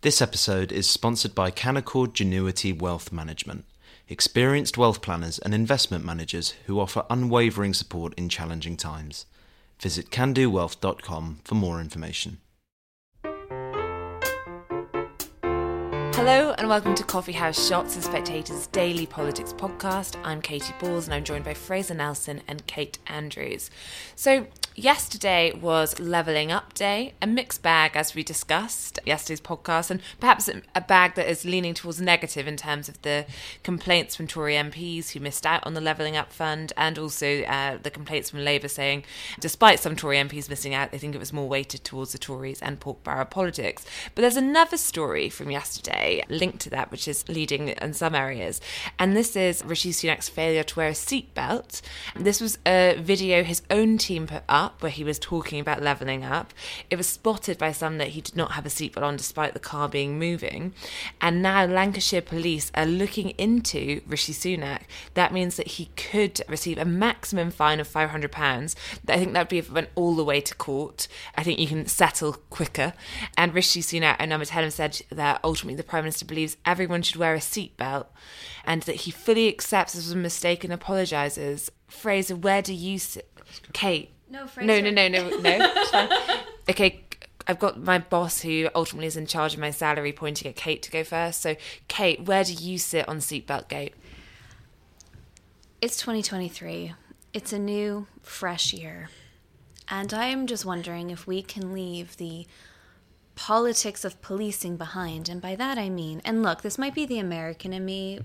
This episode is sponsored by Canaccord Genuity Wealth Management, experienced wealth planners and investment managers who offer unwavering support in challenging times. Visit candowealth.com for more information. Hello and welcome to Coffee House Shots, the Spectator's daily politics podcast. I'm Katy Balls and I'm joined by Fraser Nelson and Kate Andrews. So, yesterday was Levelling Up Day, a mixed bag as we discussed yesterday's podcast, and perhaps a bag that is leaning towards negative in terms of the complaints from Tory MPs who missed out on the Levelling Up Fund, and also uh, the complaints from Labour saying, despite some Tory MPs missing out, they think it was more weighted towards the Tories and pork barrel politics. But there's another story from yesterday linked to that, which is leading in some areas. And this is Rishi Sunak's failure to wear a seatbelt. This was a video his own team put up where he was talking about levelling up. It was spotted by some that he did not have a seatbelt on despite the car being moving. And now Lancashire police are looking into Rishi Sunak. That means that he could receive a maximum fine of £500. I think that would be if it went all the way to court. I think you can settle quicker. And Rishi Sunak and Number 10 have said that ultimately the Prime Minister believes everyone should wear a seatbelt and that he fully accepts this was a mistake and apologises. Fraser, where do you sit? Kate. No, Fraser. No, no, no, no, no. Okay, I've got my boss who ultimately is in charge of my salary pointing at Kate to go first. So, Kate, where do you sit on seatbelt gate? It's 2023. It's a new, fresh year. And I am just wondering if we can leave the politics of policing behind. And by that I mean, and look, this might be the American in me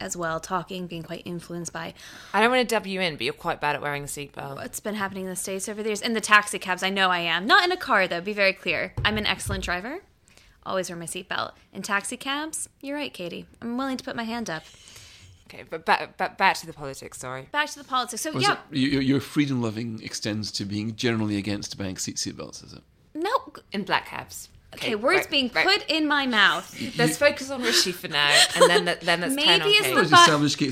as well, talking, being quite influenced by. I don't want to dub you in, but you're quite bad at wearing a seatbelt. What's been happening in the States over the years. In the taxi cabs, I know I am. Not in a car, though, be very clear. I'm an excellent driver. Always wear my seatbelt. In taxi cabs, you're right, Katie. I'm willing to put my hand up. Okay, but back, back, back to the politics, sorry. Back to the politics. So, Was yeah. it- your, your freedom loving extends to being generally against bank seat seatbelts, is it? In black cabs. Okay, words right, being right. put in my mouth. Let's focus on Rishi for now, and then let- then let's turn maybe on it's Kate. the Let's bi-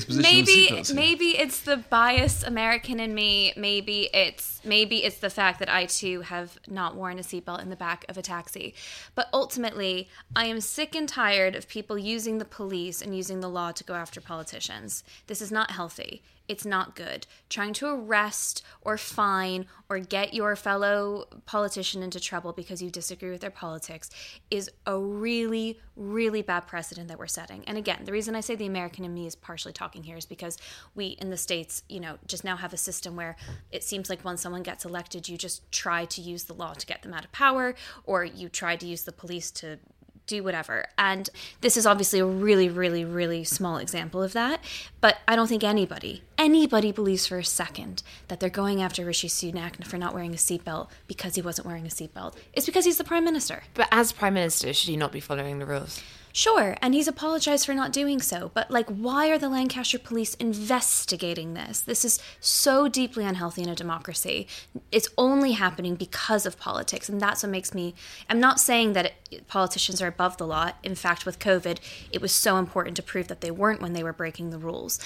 position maybe maybe it's the biased American in me. Maybe it's maybe it's the fact that I too have not worn a seatbelt in the back of a taxi. But ultimately, I am sick and tired of people using the police and using the law to go after politicians. This is not healthy. It's not good. Trying to arrest or fine or get your fellow politician into trouble because you disagree with their politics is a really, really bad precedent that we're setting. And again, the reason I say the American in me is partially talking here is because we in the States, you know, just now have a system where it seems like when someone gets elected, you just try to use the law to get them out of power, or you try to use the police to do whatever. And this is obviously a really, really, really small example of that. But I don't think anybody, anybody believes for a second that they're going after Rishi Sunak for not wearing a seatbelt because he wasn't wearing a seatbelt. It's because he's the prime minister. But as prime minister, should he not be following the rules? Sure, and he's apologized for not doing so, but like, why are the Lancashire police investigating this? This is so deeply unhealthy in a democracy. It's only happening because of politics, and that's what makes me. I'm not saying that it, politicians are above the law. In fact, with COVID, it was so important to prove that they weren't when they were breaking the rules.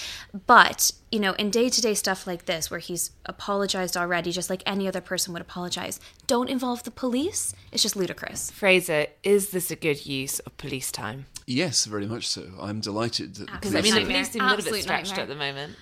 But, you know, in day to day stuff like this, where he's apologized already, just like any other person would apologize, don't involve the police. It's just ludicrous. Fraser, is this a good use of police time? Yes, very much so. I'm delighted that Because I police mean, are- the police seem a little bit Absolute stretched nightmare. at the moment.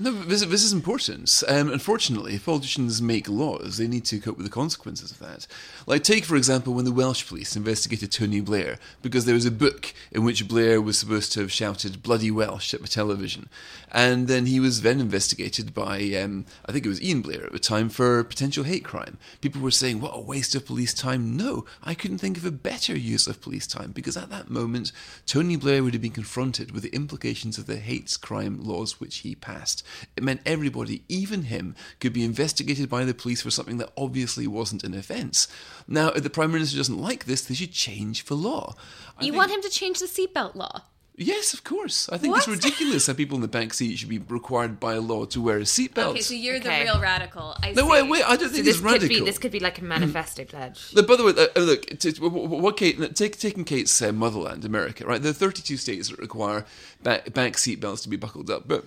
No, this, this is important. Um, unfortunately, if politicians make laws, they need to cope with the consequences of that. Like, take, for example, when the Welsh police investigated Tony Blair because there was a book in which Blair was supposed to have shouted bloody Welsh at the television. And then he was then investigated by, um, I think it was Ian Blair at the time, for potential hate crime. People were saying, what a waste of police time. No, I couldn't think of a better use of police time because at that moment, Tony Blair would have been confronted with the implications of the hate crime laws which he passed. It meant everybody, even him, could be investigated by the police for something that obviously wasn't an offence. Now, if the Prime Minister doesn't like this, they should change the law. I You think- want him to change the seatbelt law? Yes, of course. I think it's ridiculous that people in the back seat should be required by law to wear a seatbelt. Okay, so you're Okay. the real radical. I no, see. wait, wait. I don't So think this it's could be this could be like a manifesto pledge. Look, by the way, uh, uh, look, t- t- w- w- what Kate, take, taking Kate's uh, motherland, America, right? There are 32 states that require back, bank seat belts to be buckled up, but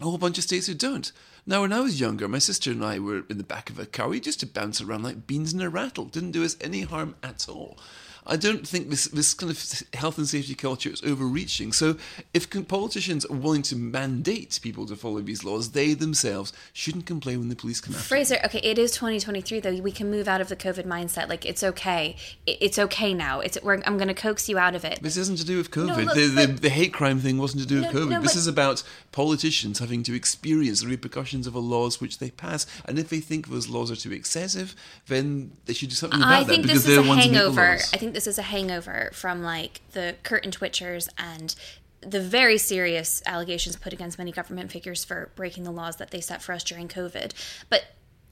a whole bunch of states who don't. Now, when I was younger, my sister and I were in the back of a car. We used to bounce around like beans in a rattle. Didn't do us any harm at all. I don't think this this kind of health and safety culture is overreaching. So, if politicians are willing to mandate people to follow these laws, they themselves shouldn't complain when the police come after. them. Fraser, okay, it is 2023 though. We can move out of the COVID mindset. Like it's okay. It's okay now. It's we're, I'm going to coax you out of it. This isn't to do with COVID. look, the, the, but- the hate crime thing wasn't to do with No, COVID. no, this but- is about politicians having to experience the repercussions of a laws which they pass. And if they think those laws are too excessive, then they should do something about I that because they're the ones who make the hangover. laws. I think this is a hangover from like the curtain twitchers and the very serious allegations put against many government figures for breaking the laws that they set for us during COVID. But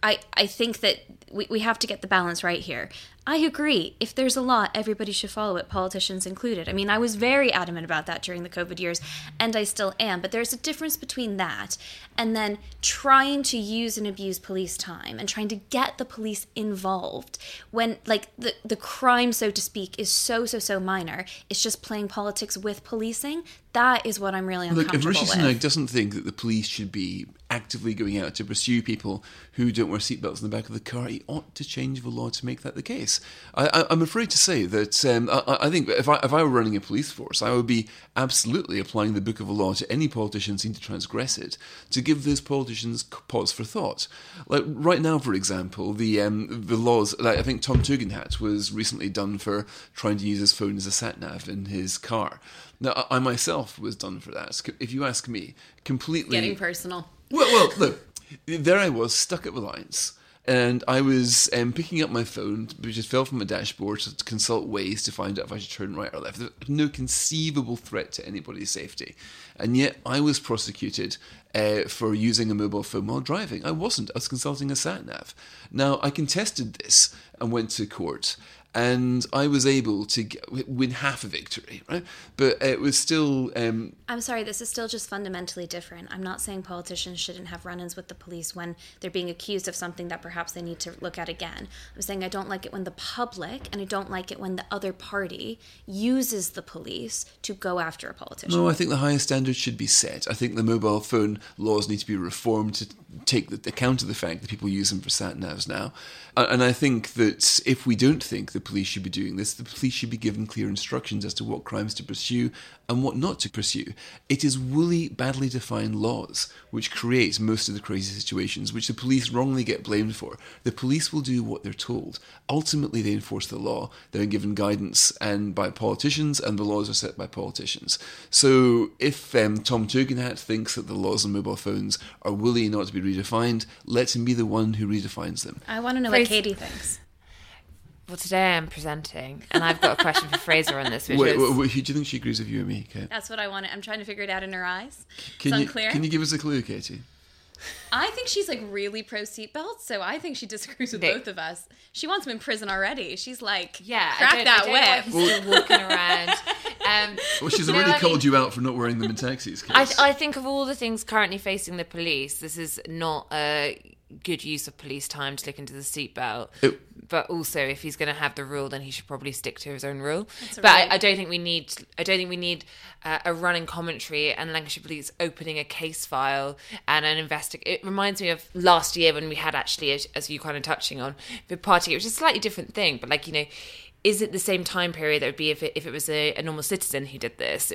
I, I think that we, we have to get the balance right here. I agree. If there's a law, everybody should follow it, politicians included. I mean, I was very adamant about that during the COVID years, and I still am. But there's a difference between that and then trying to use and abuse police time and trying to get the police involved when, like, the, the crime, so to speak, is so, so, so minor. It's just playing politics with policing. That is what I'm really uncomfortable Look, if Rishi. Sunak doesn't think that the police should be actively going out to pursue people who don't wear seatbelts in the back of the car, he ought to change the law to make that the case. I, I, I'm afraid to say that um, I, I think if I, if I were running a police force, I would be absolutely applying the book of the law to any politician seen to transgress it to give those politicians pause for thought. Like right now, for example, the um, the laws. Like I think Tom Tugendhat was recently done for trying to use his phone as a sat nav in his car. Now, I I myself was done for that. If you ask me, completely Getting personal. well, well, look, there I was stuck at the lines, and I was um, picking up my phone, which just fell from my dashboard to consult Waze to find out if I should turn right or left. No conceivable threat to anybody's safety, and yet I was prosecuted uh, for using a mobile phone while driving. I wasn't. I was consulting a sat nav. Now I contested this and went to court. And I was able to get, win half a victory, right? But it was still um, I'm sorry, this is still just fundamentally different. I'm not saying politicians shouldn't have run ins with the police when they're being accused of something that perhaps they need to look at again. I'm saying I don't like it when the public and I don't like it when the other party uses the police to go after a politician. No, I think the highest standards should be set. I think the mobile phone laws need to be reformed to take the, account of the fact that people use them for sat navs now. And I think that if we don't think the police should be doing this, the police should be given clear instructions as to what crimes to pursue and what not to pursue. It is woolly, badly defined laws which create most of the crazy situations, which the police wrongly get blamed for. The police will do what they're told. Ultimately, they enforce the law. They're given guidance and by politicians, and the laws are set by politicians. So, if um, Tom Tugendhat thinks that the laws on mobile phones are woolly and ought to be redefined, let him be the one who redefines them. I want to know Fraser- what Katie thinks. Well, today I'm presenting, and I've got a question for Fraser on this, which Wait, is wait, wait, who do you think she agrees with you and me, Kate? That's what I want. I'm trying to figure it out in her eyes. Can it's you, unclear. can you give us a clue, Katie? I think she's like really pro seatbelts, so I think she disagrees with Nick. both of us. She wants him in prison already. She's like, yeah, I crack don't, that I don't know why whip. he's still walking around. Um, Well, she's you know already I called mean? you out for not wearing them in taxis. I, I think of all the things currently facing the police, this is not a good use of police time to look into the seatbelt. It- But also, if he's going to have the rule, then he should probably stick to his own rule. But. I, I don't think we need. I don't think we need uh, a running commentary and Lancashire Police opening a case file and an investig. It reminds me of last year when we had actually, as, as you kind of touching on, the party. It was a slightly different thing, but like you know, is it the same time period that would be if it if it was a, a normal citizen who did this?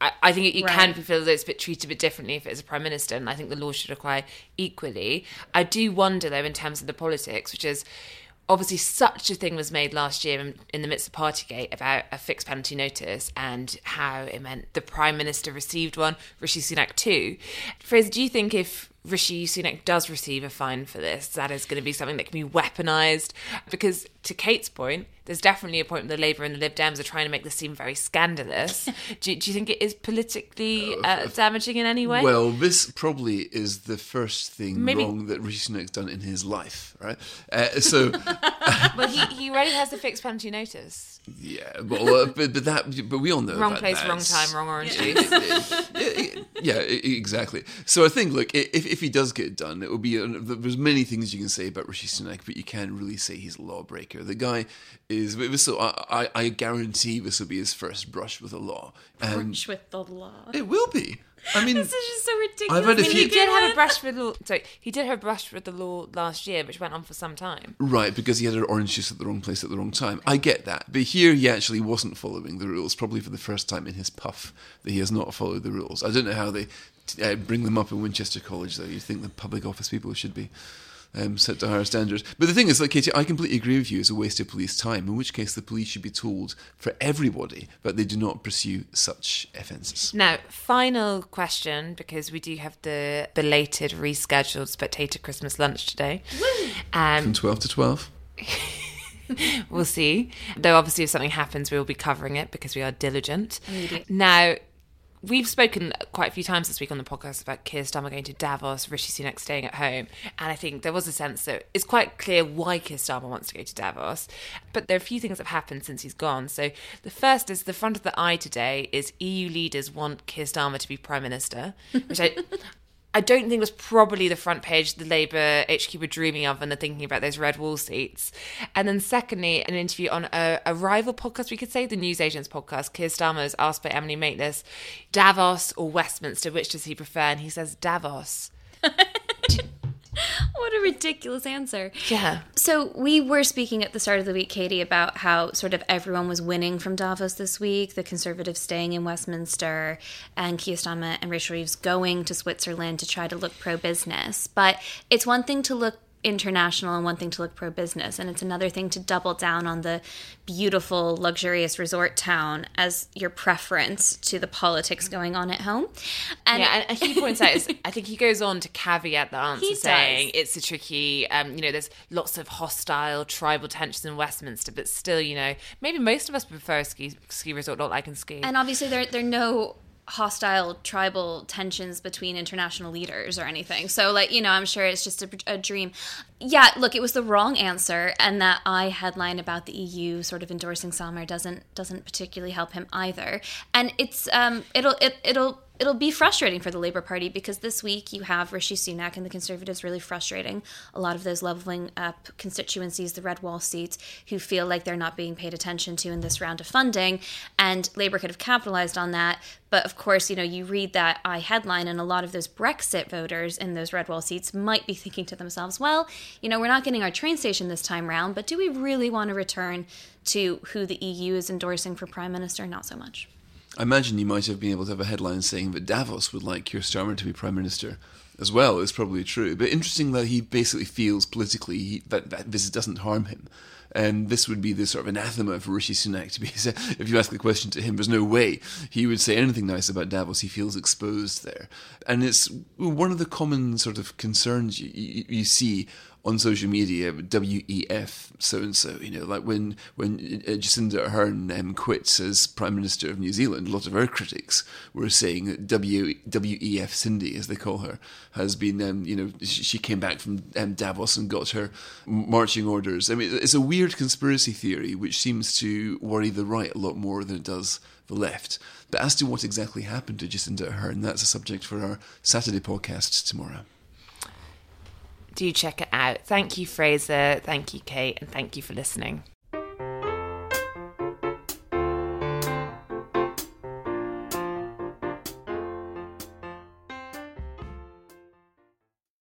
I, I think it, it can Right. feel that it's a bit treated a bit differently if it's a prime minister, and I think the law should apply equally. I do wonder though, in terms of the politics, which is obviously such a thing was made last year in, in the midst of Partygate about a fixed penalty notice and how it meant the prime minister received one, Rishi Sunak too. Fraser, do you think if Rishi Sunak does receive a fine for this, that is going to be something that can be weaponised? Because to Kate's point, there's definitely a point where the Labour and the Lib Dems are trying to make this seem very scandalous. do, do you think it is politically uh, damaging in any way? Well, this probably is the first thing Maybe- wrong that Rishi Sunak's done in his life, right? Uh, so, well, he, he already has the fixed penalty notice. yeah, well, uh, but, but that, but we all know Wrong that place, wrong time, wrong orange juice. yeah, yeah, e- exactly. So I think, look, if, if he does get done, it will be. There's many things you can say about Rishi Sunak, but you can't really say he's a lawbreaker. The guy is. This will, I, I I guarantee this will be his first brush with the law, and Brush with the law. it will be. I mean, This is just so ridiculous. I've had a when few- He did have a brush with the law. Sorry, he did have a brush with the law last year, which went on for some time. Right, because he had an orange juice at the wrong place at the wrong time. I get that. But here he actually wasn't following the rules, probably for the first time in his puff that he has not followed the rules. I don't know how they uh, bring them up in Winchester College, though. You'd think the public office people should be um, set to higher standards. But the thing is, like Katie, I completely agree with you, it's a waste of police time, in which case the police should be told for everybody that they do not pursue such offences. Now, final question because we do have the belated rescheduled spectator Christmas lunch today. Um, From 12 to 12. We'll see. Though obviously, if something happens, we will be covering it because we are diligent. Now, we've spoken quite a few times this week on the podcast about Keir Starmer going to Davos, Rishi Sunak staying at home, and I think there was a sense that it's quite clear why Keir Starmer wants to go to Davos. But there are a few things that have happened since he's gone. So the first is the front of the eye today is EU leaders want Keir Starmer to be prime minister, which I. I don't think was probably the front page the Labour HQ were dreaming of when they're thinking about those red wall seats. And then secondly, an interview on a, a rival podcast, we could say, the News Agents podcast. Keir Starmer asked by Emily Maitlis, Davos or Westminster, which does he prefer? And he says Davos. What a ridiculous answer. Yeah. So we were speaking at the start of the week, Katie, about how sort of everyone was winning from Davos this week. The Conservatives staying in Westminster, and Keir Starmer and Rachel Reeves going to Switzerland to try to look pro-business. But it's one thing to look international and one thing to look pro-business, and it's another thing to double down on the beautiful, luxurious resort town as your preference to the politics going on at home. And Yeah, and he points out, is, I think he goes on to caveat the answer, saying it's a tricky, um, you know, there's lots of hostile tribal tensions in Westminster, but still, you know, maybe most of us prefer a ski, ski resort, not like in ski. And obviously, there there are no hostile tribal tensions between international leaders or anything. So, like you know, I'm sure it's just a, a dream. Yeah, look, it was the wrong answer, and that I headline about the EU sort of endorsing Starmer doesn't doesn't particularly help him either. And it's um it'll it, it'll it'll be frustrating for the Labour Party because this week you have Rishi Sunak and the Conservatives really frustrating a lot of those levelling up constituencies, the red wall seats, who feel like they're not being paid attention to in this round of funding. And Labour could have capitalised on that. But of course, you know, you read that I headline, and a lot of those Brexit voters in those red wall seats might be thinking to themselves, well, you know, we're not getting our train station this time round, but do we really want to return to who the EU is endorsing for Prime Minister? Not so much. I imagine you might have been able to have a headline saying that Davos would like Keir Starmer to be Prime Minister as well. It's probably true. But interesting that he basically feels politically he, that, that this doesn't harm him. And this would be the sort of anathema for Rishi Sunak to be. If you ask the question to him, there's no way he would say anything nice about Davos. He feels exposed there, and it's one of the common sort of concerns you, you, you see on social media, WEF so and so. You know, like when when uh, Jacinda Ardern um, quit as Prime Minister of New Zealand, a lot of her critics were saying that w, WEF Cindy, as they call her, has been. Um, you know, she, she came back from um, Davos and got her marching orders. I mean, it's a weird conspiracy theory which seems to worry the right a lot more than it does the left. But as to what exactly happened to Jacinda Ardern, that's a subject for our Saturday podcast tomorrow. Do check it out. Thank you, Fraser. Thank you, Kate. And thank you for listening.